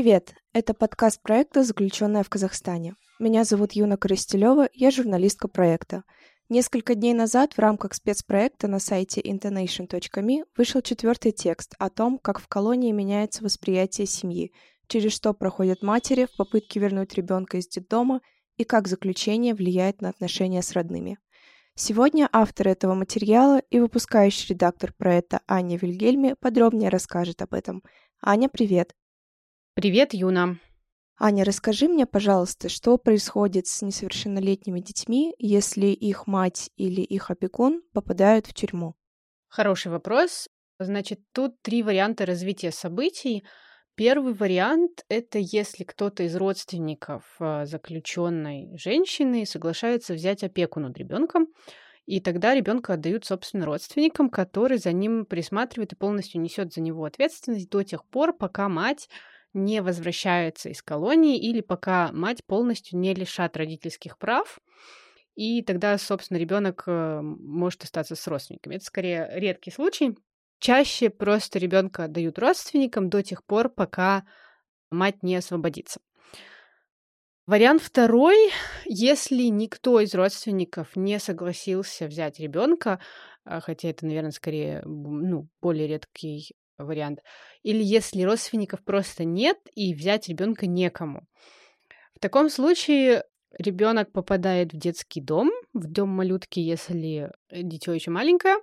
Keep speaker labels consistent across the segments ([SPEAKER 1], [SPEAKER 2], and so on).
[SPEAKER 1] Привет! Это подкаст проекта «Заключенная в Казахстане». Меня зовут Юна Коростелева, я журналистка проекта. Несколько дней назад в рамках спецпроекта на сайте internation.me вышел четвертый текст о том, как в колонии меняется восприятие семьи, через что проходят матери в попытке вернуть ребенка из детдома и как заключение влияет на отношения с родными. Сегодня автор этого материала и выпускающий редактор проекта Аня Вильгельме подробнее расскажет об этом. Аня, привет!
[SPEAKER 2] Привет, Юна!
[SPEAKER 1] Аня, расскажи мне, пожалуйста, что происходит с несовершеннолетними детьми, если их мать или их опекун попадают в тюрьму?
[SPEAKER 2] Хороший вопрос. Значит, тут три варианта развития событий. Первый вариант — это если кто-то из родственников а, заключенной женщины соглашается взять опеку над ребенком, и тогда ребенка отдают, собственно, родственникам, который за ним присматривает и полностью несет за него ответственность до тех пор, пока мать не возвращается из колонии или пока мать полностью не лишат родительских прав, и тогда, собственно, ребенок э, может остаться с родственниками. Это скорее редкий случай. Чаще просто ребенка дают родственникам до тех пор, пока мать не освободится. Вариант второй, если никто из родственников не согласился взять ребенка, а, хотя это, наверное, скорее ну, более редкий вариант. Или если родственников просто нет и взять ребенка некому. В таком случае ребенок попадает в детский дом, в дом малютки, если дитё еще маленькое,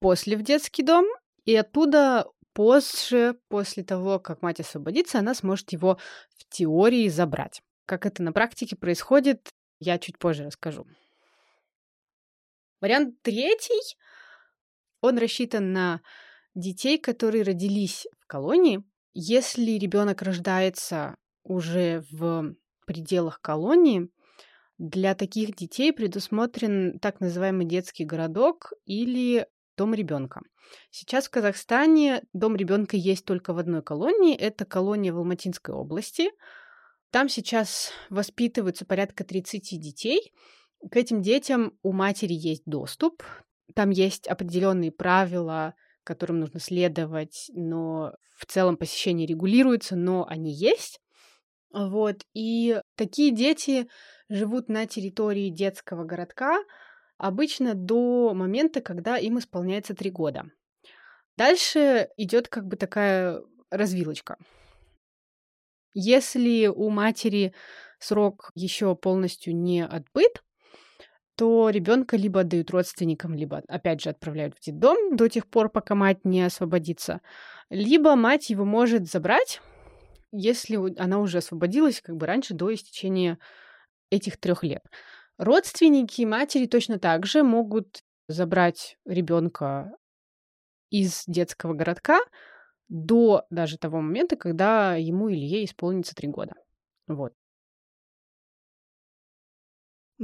[SPEAKER 2] после в детский дом, и оттуда позже, после того, как мать освободится, она сможет его в теории забрать. Как это на практике происходит, я чуть позже расскажу. Вариант третий, он рассчитан на детей, которые родились в колонии, если ребенок рождается уже в пределах колонии, для таких детей предусмотрен так называемый детский городок или дом ребенка. Сейчас в Казахстане дом ребенка есть только в одной колонии. Это колония в Алматинской области. Там сейчас воспитываются порядка 30 детей. К этим детям у матери есть доступ. Там есть определенные правила которым нужно следовать, но в целом посещение регулируется, но они есть. Вот. И такие дети живут на территории детского городка обычно до момента, когда им исполняется три года. Дальше идет как бы такая развилочка. Если у матери срок еще полностью не отбыт, то ребенка либо отдают родственникам, либо, опять же, отправляют в детдом до тех пор, пока мать не освободится, либо мать его может забрать, если она уже освободилась как бы раньше, до истечения этих трех лет. Родственники матери точно так же могут забрать ребенка из детского городка до даже того момента, когда ему или ей исполнится три года. Вот.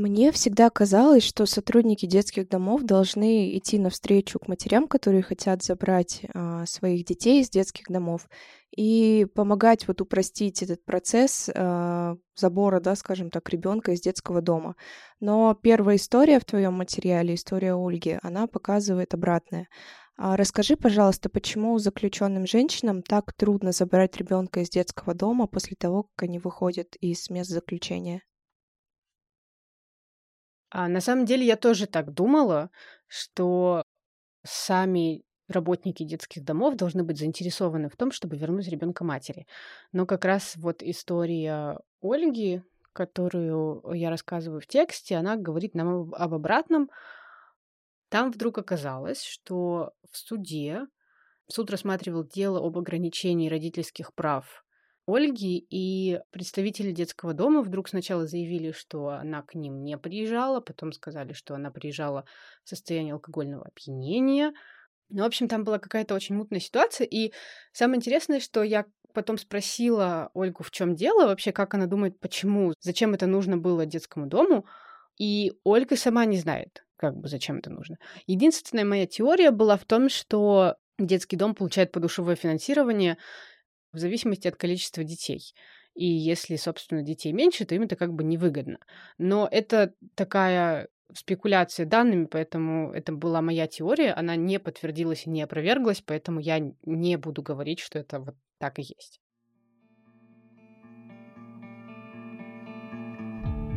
[SPEAKER 1] Мне всегда казалось, что сотрудники детских домов должны идти навстречу к матерям, которые хотят забрать а, своих детей из детских домов, и помогать вот упростить этот процесс а, забора, да, скажем так, ребенка из детского дома. Но первая история в твоем материале, история Ольги, она показывает обратное. А расскажи, пожалуйста, почему заключенным женщинам так трудно забрать ребенка из детского дома после того, как они выходят из мест заключения?
[SPEAKER 2] А на самом деле я тоже так думала, что сами работники детских домов должны быть заинтересованы в том, чтобы вернуть ребенка матери. Но как раз вот история Ольги, которую я рассказываю в тексте, она говорит нам об обратном. Там вдруг оказалось, что в суде суд рассматривал дело об ограничении родительских прав Ольги, и представители детского дома вдруг сначала заявили, что она к ним не приезжала, потом сказали, что она приезжала в состоянии алкогольного опьянения. Ну, в общем, там была какая-то очень мутная ситуация, и самое интересное, что я потом спросила Ольгу, в чем дело, вообще, как она думает, почему, зачем это нужно было детскому дому, и Ольга сама не знает, как бы зачем это нужно. Единственная моя теория была в том, что детский дом получает подушевое финансирование в зависимости от количества детей. И если, собственно, детей меньше, то им это как бы невыгодно. Но это такая спекуляция данными, поэтому это была моя теория, она не подтвердилась и не опроверглась, поэтому я не буду говорить, что это вот так и есть.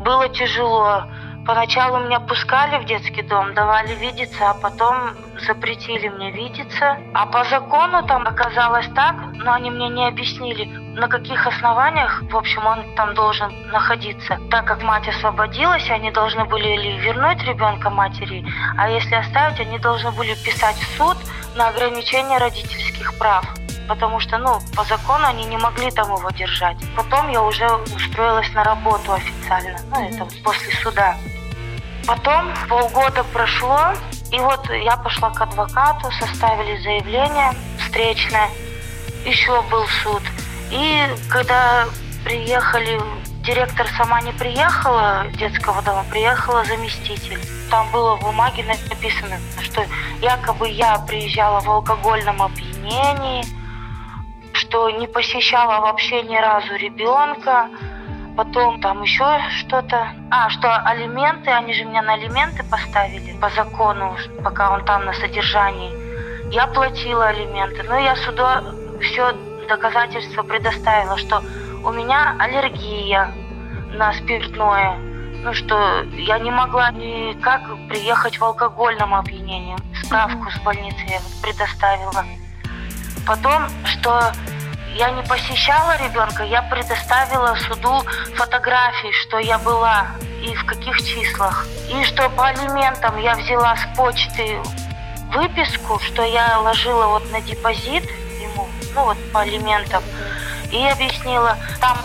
[SPEAKER 3] Было тяжело Поначалу меня пускали в детский дом, давали видеться, а потом запретили мне видеться. А по закону там оказалось так, но они мне не объяснили, на каких основаниях, в общем, он там должен находиться. Так как мать освободилась, они должны были или вернуть ребенка матери, а если оставить, они должны были писать в суд на ограничение родительских прав потому что, ну, по закону они не могли там его держать. Потом я уже устроилась на работу официально, ну, это после суда. Потом полгода прошло, и вот я пошла к адвокату, составили заявление встречное, еще был суд. И когда приехали, директор сама не приехала детского дома, приехала заместитель. Там было в бумаге написано, что якобы я приезжала в алкогольном опьянении, что не посещала вообще ни разу ребенка, Потом там еще что-то. А, что алименты, они же меня на алименты поставили по закону, пока он там на содержании. Я платила алименты, но я суду все доказательства предоставила, что у меня аллергия на спиртное. Ну что, я не могла никак приехать в алкогольном опьянении. Справку с больницы я предоставила. Потом, что я не посещала ребенка, я предоставила суду фотографии, что я была и в каких числах. И что по алиментам я взяла с почты выписку, что я ложила вот на депозит ему, ну вот по алиментам. И объяснила, там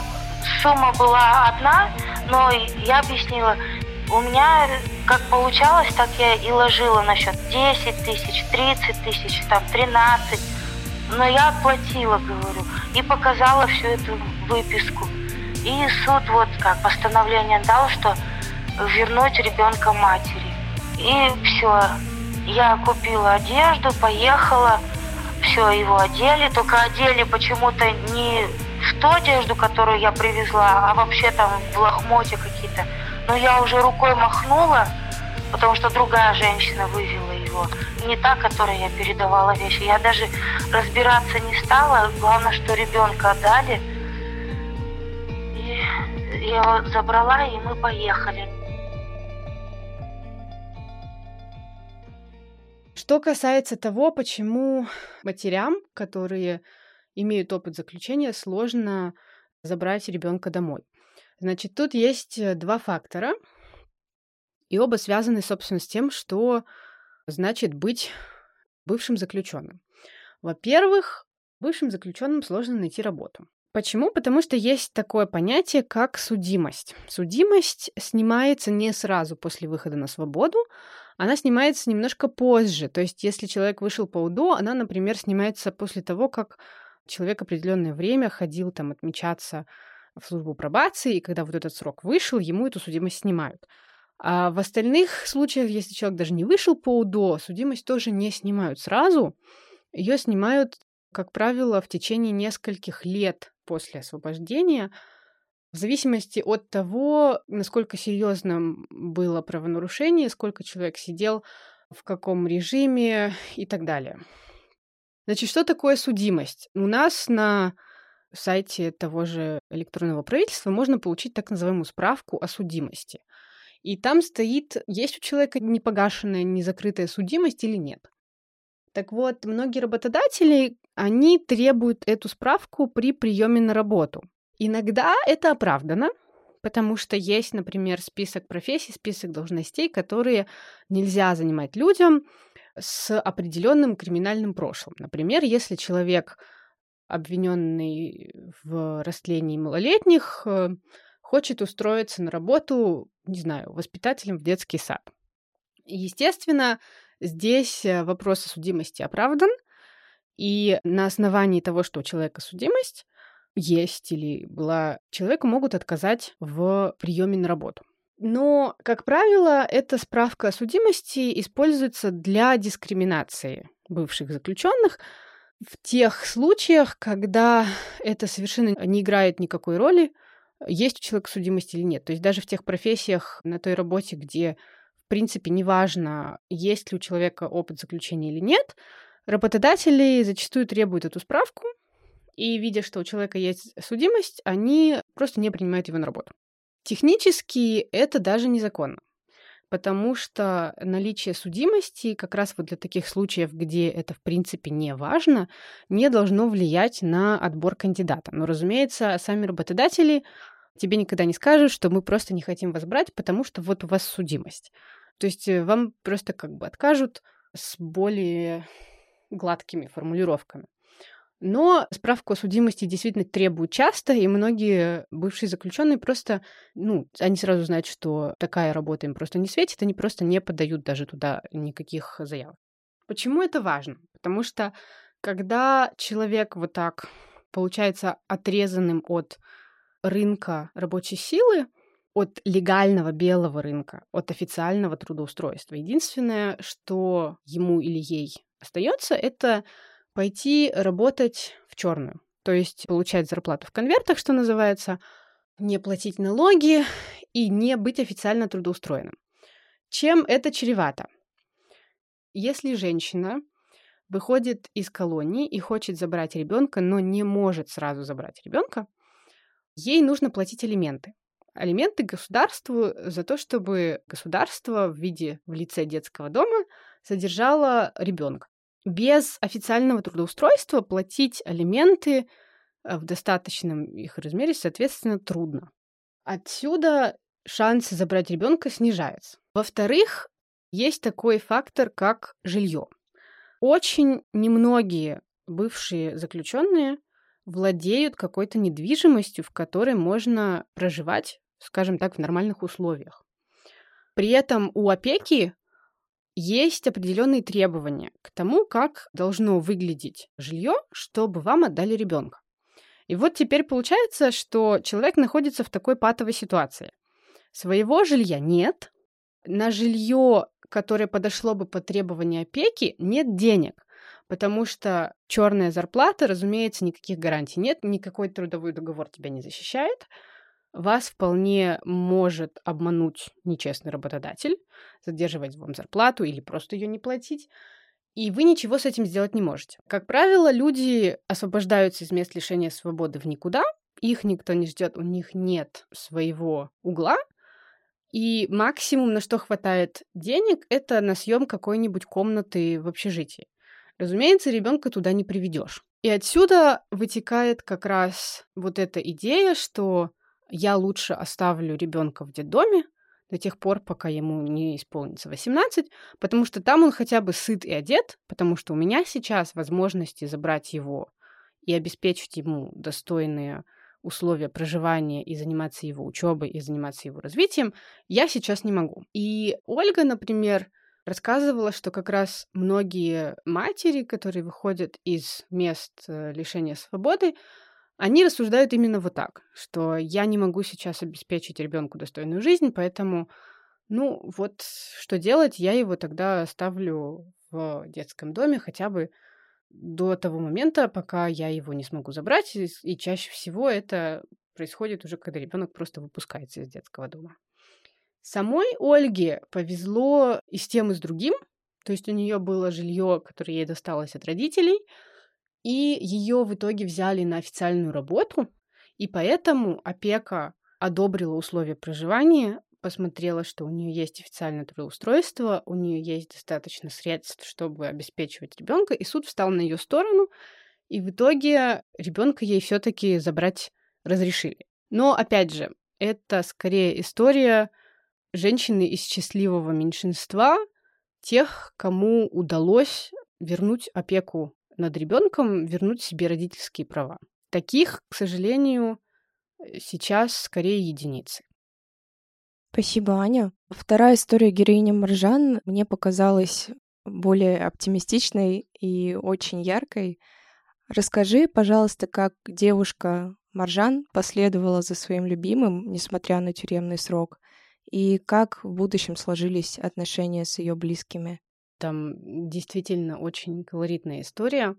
[SPEAKER 3] сумма была одна, но я объяснила, у меня как получалось, так я и ложила на счет 10 тысяч, 30 тысяч, там 13 но я оплатила, говорю, и показала всю эту выписку. И суд вот как постановление дал, что вернуть ребенка матери. И все. Я купила одежду, поехала, все, его одели, только одели почему-то не в ту одежду, которую я привезла, а вообще там в лохмоте какие-то. Но я уже рукой махнула, потому что другая женщина вывела его. Не та, которой я передавала вещи. Я даже разбираться не стала. Главное, что ребенка отдали. И я его забрала, и мы поехали.
[SPEAKER 2] Что касается того, почему матерям, которые имеют опыт заключения, сложно забрать ребенка домой. Значит, тут есть э, два фактора, и оба связаны, собственно, с тем, что значит быть бывшим заключенным. Во-первых, бывшим заключенным сложно найти работу. Почему? Потому что есть такое понятие, как судимость. Судимость снимается не сразу после выхода на свободу, она снимается немножко позже. То есть, если человек вышел по УДО, она, например, снимается после того, как человек определенное время ходил там отмечаться в службу пробации, и когда вот этот срок вышел, ему эту судимость снимают. А в остальных случаях, если человек даже не вышел по УДО, судимость тоже не снимают сразу. Ее снимают, как правило, в течение нескольких лет после освобождения, в зависимости от того, насколько серьезным было правонарушение, сколько человек сидел, в каком режиме и так далее. Значит, что такое судимость? У нас на сайте того же электронного правительства можно получить так называемую справку о судимости – и там стоит, есть у человека непогашенная, незакрытая судимость или нет. Так вот, многие работодатели, они требуют эту справку при приеме на работу. Иногда это оправдано, потому что есть, например, список профессий, список должностей, которые нельзя занимать людям с определенным криминальным прошлым. Например, если человек обвиненный в растлении малолетних, э, хочет устроиться на работу, не знаю, воспитателем в детский сад. Естественно, здесь э, вопрос о судимости оправдан, и на основании того, что у человека судимость есть или была, человеку могут отказать в приеме на работу. Но, как правило, эта справка о судимости используется для дискриминации бывших заключенных в тех случаях, когда это совершенно не играет никакой роли есть у человека судимость или нет. То есть даже в тех профессиях, на той работе, где, в принципе, неважно, есть ли у человека опыт заключения или нет, работодатели зачастую требуют эту справку, и, видя, что у человека есть судимость, они просто не принимают его на работу. Технически это даже незаконно потому что наличие судимости как раз вот для таких случаев, где это в принципе не важно, не должно влиять на отбор кандидата. Но, разумеется, сами работодатели тебе никогда не скажут, что мы просто не хотим вас брать, потому что вот у вас судимость. То есть э, вам просто как бы откажут с более гладкими формулировками. Но справку о судимости действительно требуют часто, и многие бывшие заключенные просто, ну, они сразу знают, что такая работа им просто не светит, они просто не подают даже туда никаких заявок. Почему это важно? Потому что когда человек вот так получается отрезанным от рынка рабочей силы, от легального белого рынка, от официального трудоустройства. Единственное, что ему или ей остается, это пойти работать в черную. То есть получать зарплату в конвертах, что называется, не платить налоги и не быть официально трудоустроенным. Чем это чревато? Если женщина выходит из колонии и хочет забрать ребенка, но не может сразу забрать ребенка, ей нужно платить алименты. Алименты государству за то, чтобы государство в виде в лице детского дома содержало ребенка без официального трудоустройства платить алименты э, в достаточном их размере, соответственно, трудно. Отсюда шансы забрать ребенка снижаются. Во-вторых, есть такой фактор, как жилье. Очень немногие бывшие заключенные владеют какой-то недвижимостью, в которой можно проживать, скажем так, в нормальных условиях. При этом у опеки есть определенные требования к тому, как должно выглядеть жилье, чтобы вам отдали ребенка. И вот теперь получается, что человек находится в такой патовой ситуации. Своего жилья нет, на жилье, которое подошло бы под требования опеки, нет денег, потому что черная зарплата, разумеется, никаких гарантий нет, никакой трудовой договор тебя не защищает, вас вполне может обмануть нечестный работодатель, задерживать вам зарплату или просто ее не платить, и вы ничего с этим сделать не можете. Как правило, люди освобождаются из мест лишения свободы в никуда, их никто не ждет, у них нет своего угла, и максимум, на что хватает денег, это на съем какой-нибудь комнаты в общежитии. Разумеется, ребенка туда не приведешь. И отсюда вытекает как раз вот эта идея, что я лучше оставлю ребенка в детдоме до тех пор, пока ему не исполнится 18, потому что там он хотя бы сыт и одет, потому что у меня сейчас возможности забрать его и обеспечить ему достойные условия проживания и заниматься его учебой и заниматься его развитием, я сейчас не могу. И Ольга, например, рассказывала, что как раз многие матери, которые выходят из мест э, лишения свободы, они рассуждают именно вот так, что я не могу сейчас обеспечить ребенку достойную жизнь, поэтому, ну, вот что делать, я его тогда оставлю в детском доме хотя бы до того момента, пока я его не смогу забрать, и чаще всего это происходит уже, когда ребенок просто выпускается из детского дома. Самой Ольге повезло и с тем, и с другим. То есть у нее было жилье, которое ей досталось от родителей, и ее в итоге взяли на официальную работу, и поэтому опека одобрила условия проживания, посмотрела, что у нее есть официальное трудоустройство, у нее есть достаточно средств, чтобы обеспечивать ребенка, и суд встал на ее сторону, и в итоге ребенка ей все-таки забрать разрешили. Но опять же, это скорее история женщины из счастливого меньшинства, тех, кому удалось вернуть опеку над ребенком вернуть себе родительские права. Таких, к сожалению, э, сейчас скорее единицы.
[SPEAKER 1] Спасибо, Аня. Вторая история героини Маржан мне показалась более оптимистичной и очень яркой. Расскажи, пожалуйста, как девушка Маржан последовала за своим любимым, несмотря на тюремный срок, и как в будущем сложились отношения с ее близкими.
[SPEAKER 2] Там действительно очень колоритная история.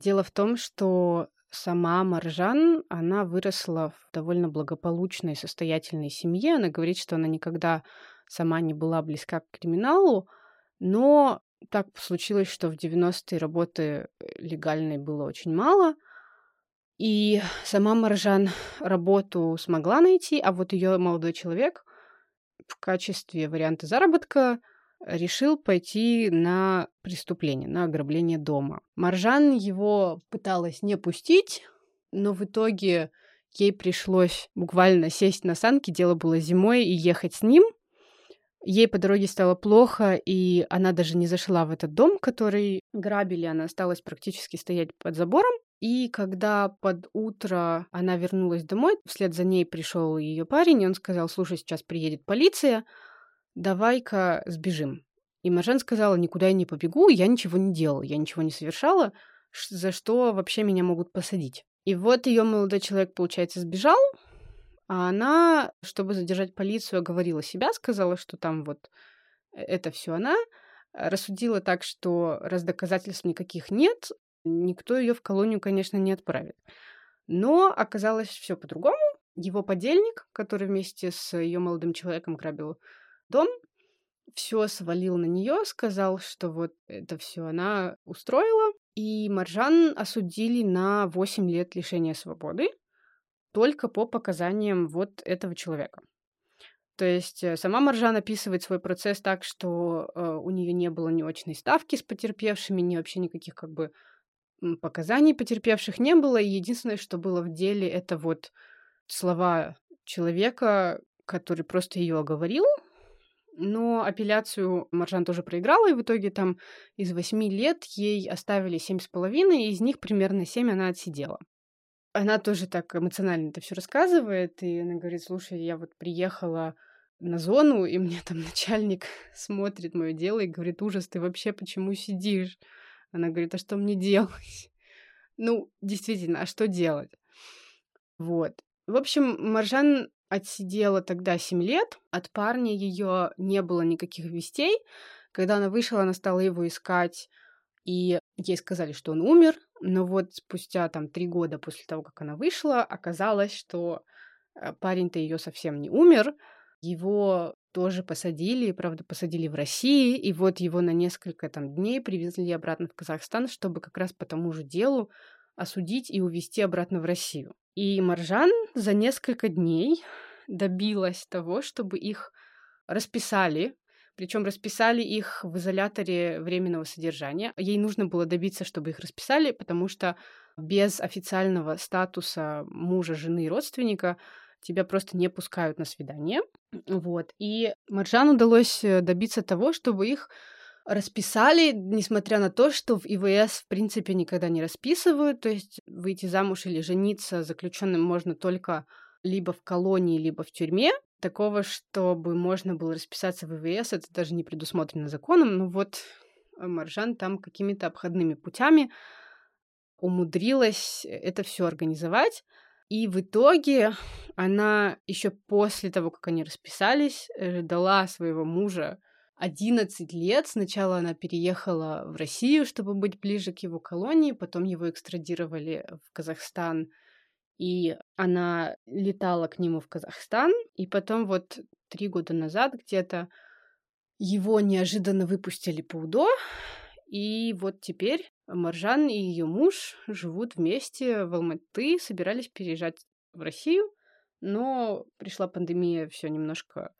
[SPEAKER 2] Дело в том, что сама Маржан, она выросла в довольно благополучной, состоятельной семье. Она говорит, что она никогда сама не была близка к криминалу, но так случилось, что в 90-е работы э, легальной было очень мало. И сама Маржан работу смогла найти, а вот ее молодой человек в качестве варианта заработка решил пойти на преступление, на ограбление дома. Маржан его пыталась не пустить, но в итоге ей пришлось буквально сесть на санки, дело было зимой, и ехать с ним. Ей по дороге стало плохо, и она даже не зашла в этот дом, который грабили, она осталась практически стоять под забором. И когда под утро она вернулась домой, вслед за ней пришел ее парень, и он сказал, слушай, сейчас приедет полиция, давай-ка сбежим. И Маржан сказала, никуда я не побегу, я ничего не делала, я ничего не совершала, за что вообще меня могут посадить. И вот ее молодой человек, получается, сбежал, а она, чтобы задержать полицию, говорила себя, сказала, что там вот э, это все она, рассудила так, что раз доказательств никаких нет, никто ее в колонию, конечно, не отправит. Но оказалось все по-другому. Его подельник, который вместе с ее молодым человеком грабил дом, все свалил на нее, сказал, что вот это все она устроила. И Маржан осудили на 8 лет лишения свободы только по показаниям вот этого человека. То есть э, сама Маржан описывает свой процесс так, что э, у нее не было ни очной ставки с потерпевшими, ни вообще никаких как бы показаний потерпевших не было. И единственное, что было в деле, это вот слова человека, который просто ее оговорил, но апелляцию Маржан тоже проиграла, и в итоге там из восьми лет ей оставили семь с половиной, и из них примерно семь она отсидела. Она тоже так эмоционально это все рассказывает, и она говорит, слушай, я вот приехала на зону, и мне там начальник смотрит мое дело и говорит, ужас, ты вообще почему сидишь? Она говорит, а что мне делать? Ну, действительно, а что делать? Вот. В общем, Маржан отсидела тогда 7 лет. От парня ее не было никаких вестей. Когда она вышла, она стала его искать, и ей сказали, что он умер. Но вот спустя там три года после того, как она вышла, оказалось, что э, парень-то ее совсем не умер. Его тоже посадили, правда, посадили в России, и вот его на несколько там дней привезли обратно в Казахстан, чтобы как раз по тому же делу осудить и увезти обратно в Россию. И Маржан за несколько дней добилась того, чтобы их расписали, причем расписали их в изоляторе временного содержания. Ей нужно было добиться, чтобы их расписали, потому что без официального статуса мужа, жены и родственника тебя просто не пускают на свидание. Вот. И Маржан удалось э, добиться того, чтобы их расписали, несмотря на то, что в ИВС, в принципе, никогда не расписывают. То есть выйти замуж или жениться заключенным можно только либо в колонии, либо в тюрьме. Такого, чтобы можно было расписаться в ИВС, это даже не предусмотрено законом. Но вот э, Маржан там какими-то обходными путями умудрилась это все организовать. И в итоге она еще после того, как они расписались, ждала своего мужа 11 лет. Сначала она переехала в Россию, чтобы быть ближе к его колонии, потом его экстрадировали в Казахстан, и она летала к нему в Казахстан, и потом вот три года назад где-то его неожиданно выпустили по УДО, и вот теперь Маржан и ее муж живут вместе в Алматы, собирались переезжать в Россию, но пришла пандемия, все немножко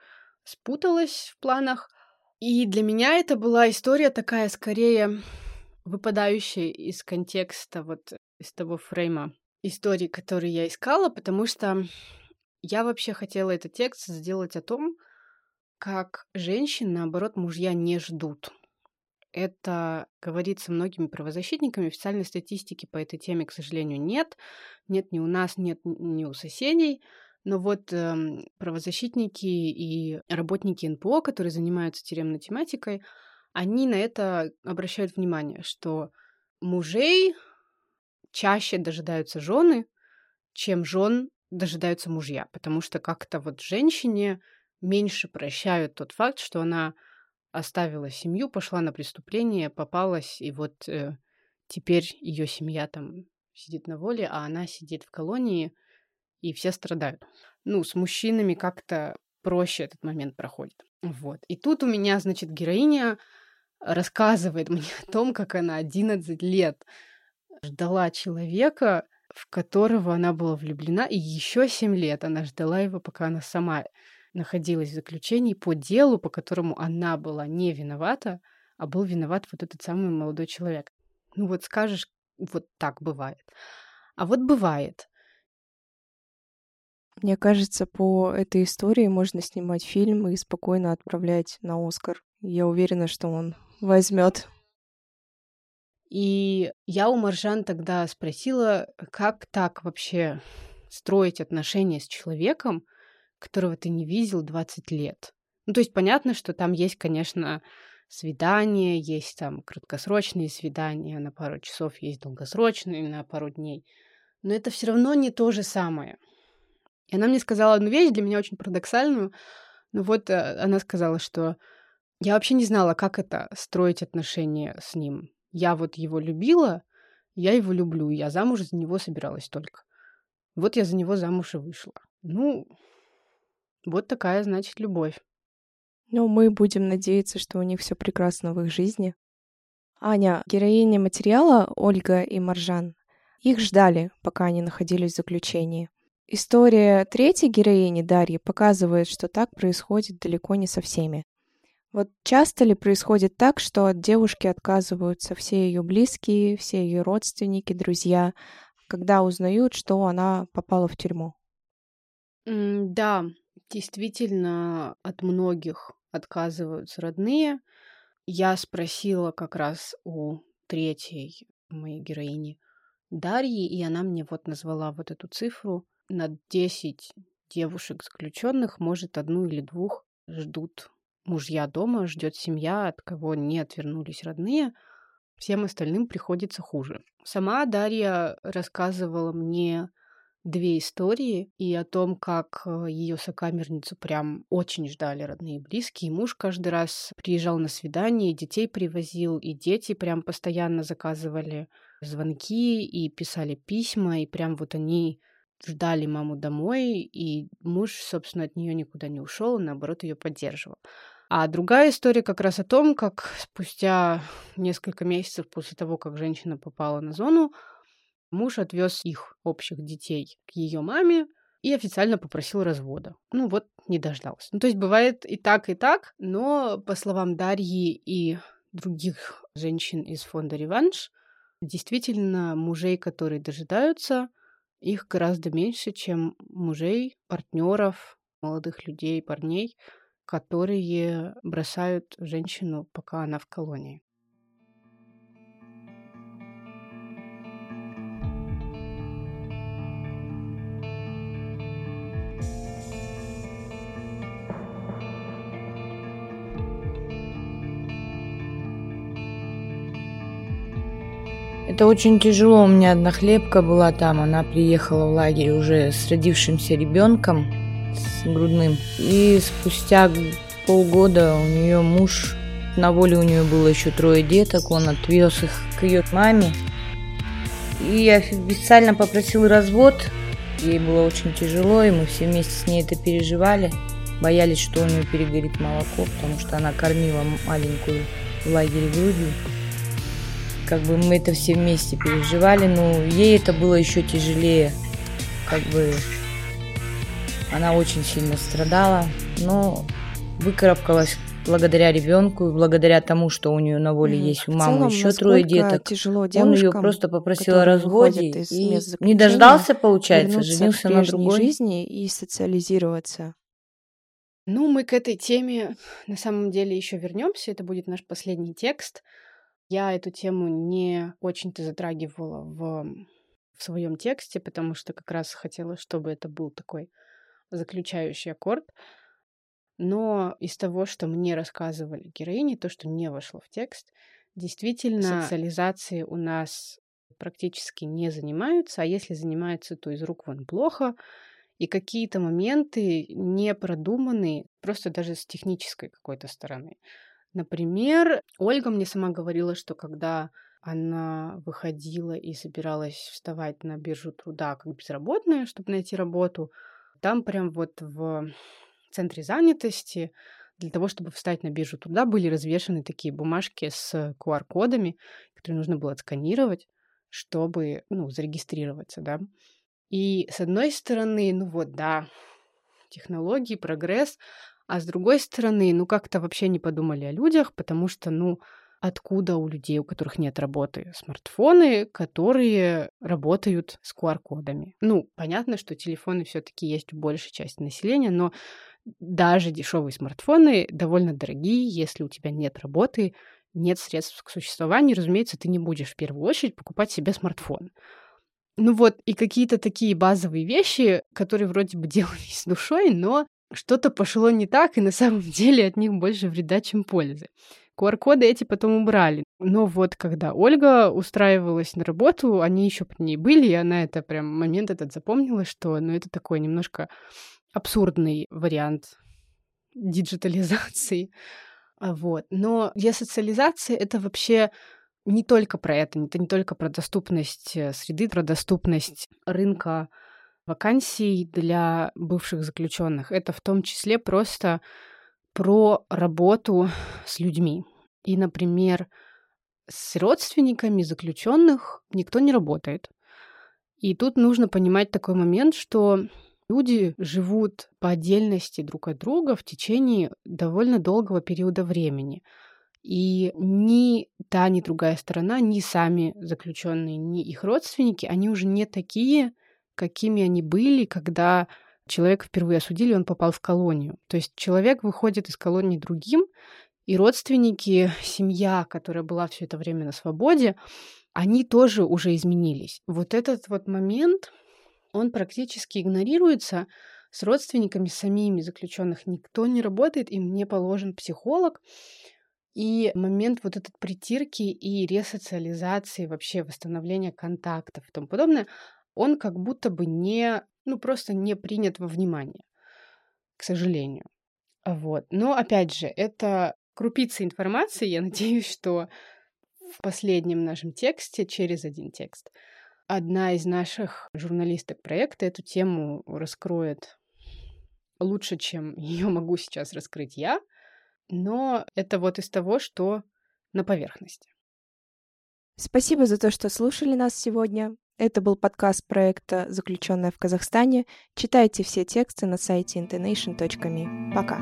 [SPEAKER 2] спуталось в планах. И для меня это была история такая скорее выпадающая из контекста, вот из того фрейма истории, который я искала, потому что я вообще хотела этот текст сделать о том, как женщин, наоборот, мужья не ждут. Это говорится многими правозащитниками. Официальной статистики по этой теме, к сожалению, нет. Нет ни у нас, нет ни у соседей. Но вот э, правозащитники и работники НПО, которые занимаются тюремной тематикой, они на это обращают внимание, что мужей чаще дожидаются жены, чем жен дожидаются мужья, потому что как-то вот женщине меньше прощают тот факт, что она оставила семью, пошла на преступление, попалась, и вот э, теперь ее семья там сидит на воле, а она сидит в колонии, и все страдают. Ну, с мужчинами как-то проще этот момент проходит. Вот. И тут у меня, значит, героиня рассказывает мне о том, как она 11 лет ждала человека, в которого она была влюблена, и еще семь лет она ждала его, пока она сама находилась в заключении по делу, по которому она была не виновата, а был виноват вот этот самый молодой человек. Ну вот скажешь, вот так бывает. А вот бывает.
[SPEAKER 1] Мне кажется, по этой истории можно снимать фильм и спокойно отправлять на Оскар. Я уверена, что он возьмет.
[SPEAKER 2] И я у Маржан тогда спросила, как так вообще строить отношения с человеком, которого ты не видел 20 лет. Ну, то есть понятно, что там есть, конечно, свидания, есть там краткосрочные свидания на пару часов, есть долгосрочные на пару дней. Но это все равно не то же самое. И она мне сказала одну вещь, для меня очень парадоксальную. Ну вот э, она сказала, что я вообще не знала, как это строить отношения с ним. Я вот его любила, я его люблю, я замуж за него собиралась только. Вот я за него замуж и вышла. Ну, вот такая, значит, любовь.
[SPEAKER 1] Ну, мы будем надеяться, что у них все прекрасно в их жизни. Аня, героиня материала Ольга и Маржан, их ждали, пока они находились в заключении. История третьей героини Дарьи показывает, что так происходит далеко не со всеми. Вот часто ли происходит так, что от девушки отказываются все ее близкие, все ее родственники, друзья, когда узнают, что она попала в тюрьму?
[SPEAKER 2] Да, действительно, от многих отказываются родные. Я спросила как раз у третьей моей героини Дарьи, и она мне вот назвала вот эту цифру. На 10 девушек заключенных, может, одну или двух ждут мужья дома, ждет семья, от кого не отвернулись родные. Всем остальным приходится хуже. Сама Дарья рассказывала мне две истории и о том, как э, ее сокамерницу прям очень ждали родные и близкие. Муж каждый раз приезжал на свидание, детей привозил, и дети прям постоянно заказывали звонки и писали письма, и прям вот они ждали маму домой, и муж, собственно, от нее никуда не ушел, наоборот, ее поддерживал. А другая история как раз о том, как спустя несколько месяцев после того, как женщина попала на зону, Муж отвез их общих детей к ее маме и официально попросил развода. Ну вот, не дождался. Ну, то есть бывает и так, и так, но, по словам Дарьи и других женщин из фонда «Реванш», действительно мужей, которые дожидаются, их гораздо меньше, чем мужей, партнеров, молодых людей, парней, которые бросают женщину, пока она в колонии.
[SPEAKER 4] Это очень тяжело. У меня одна хлебка была там. Она приехала в лагерь уже с родившимся ребенком, с грудным. И спустя полгода у нее муж, на воле у нее было еще трое деток, он отвез их к ее маме. И официально попросил развод. Ей было очень тяжело, и мы все вместе с ней это переживали. Боялись, что у нее перегорит молоко, потому что она кормила маленькую в лагере грудью как бы мы это все вместе переживали, но ей это было еще тяжелее, как бы она очень сильно страдала, но выкарабкалась благодаря ребенку и благодаря тому, что у нее на воле mm. есть у мамы целом, еще трое деток.
[SPEAKER 1] Тяжело
[SPEAKER 4] Он ее просто попросил о разводе и не дождался, получается, женился на другой
[SPEAKER 1] жизни и социализироваться.
[SPEAKER 2] Ну, мы к этой теме на самом деле еще вернемся. Это будет наш последний текст. Я эту тему не очень-то затрагивала в, в своем тексте, потому что как раз хотела, чтобы это был такой заключающий аккорд. Но из того, что мне рассказывали героини, то, что не вошло в текст, действительно социализации у нас практически не занимаются, а если занимаются, то из рук вон плохо, и какие-то моменты не продуманы просто даже с технической какой-то стороны. Например, Ольга мне сама говорила, что когда она выходила и собиралась вставать на биржу труда как безработная, чтобы найти работу, там прям вот в центре занятости для того, чтобы встать на биржу труда, были развешаны такие бумажки с QR-кодами, которые нужно было отсканировать, чтобы, ну, зарегистрироваться, да. И с одной стороны, ну вот, да, технологии, прогресс, а с другой стороны, ну как-то вообще не подумали о людях, потому что, ну, откуда у людей, у которых нет работы, смартфоны, которые работают с QR-кодами. Ну, понятно, что телефоны все-таки есть у большей части населения, но даже дешевые смартфоны довольно дорогие, если у тебя нет работы, нет средств к существованию, разумеется, ты не будешь в первую очередь покупать себе смартфон. Ну вот, и какие-то такие базовые вещи, которые вроде бы делались душой, но что-то пошло не так, и на самом деле от них больше вреда, чем пользы. QR-коды эти потом убрали. Но вот когда Ольга устраивалась на работу, они еще при ней были, и она это прям момент этот запомнила, что ну, это такой немножко абсурдный вариант диджитализации. А вот. Но десоциализация — это вообще не только про это, это не только про доступность э, среды, про доступность рынка вакансий для бывших заключенных. Это в том числе просто про работу с людьми. И, например, с родственниками заключенных никто не работает. И тут нужно понимать такой момент, что люди живут по отдельности друг от друга в течение довольно долгого периода времени. И ни та, ни другая сторона, ни сами заключенные, ни их родственники, они уже не такие, какими они были, когда человека впервые осудили, он попал в колонию. То есть человек выходит из колонии другим, и родственники, семья, которая была все это время на свободе, они тоже уже изменились. Вот этот вот момент, он практически игнорируется с родственниками самими заключенных. Никто не работает, им не положен психолог. И момент вот этот притирки и ресоциализации, вообще восстановления контактов и тому подобное, он как будто бы не ну, просто не принят во внимание, к сожалению. Вот. Но, опять же, это крупица информации. Я надеюсь, что в последнем нашем тексте, через один текст, одна из наших журналисток проекта эту тему раскроет лучше, чем ее могу сейчас раскрыть я. Но это вот из того, что на поверхности.
[SPEAKER 1] Спасибо за то, что слушали нас сегодня. Это был подкаст проекта «Заключенная в Казахстане». Читайте все тексты на сайте intonation.me. Пока!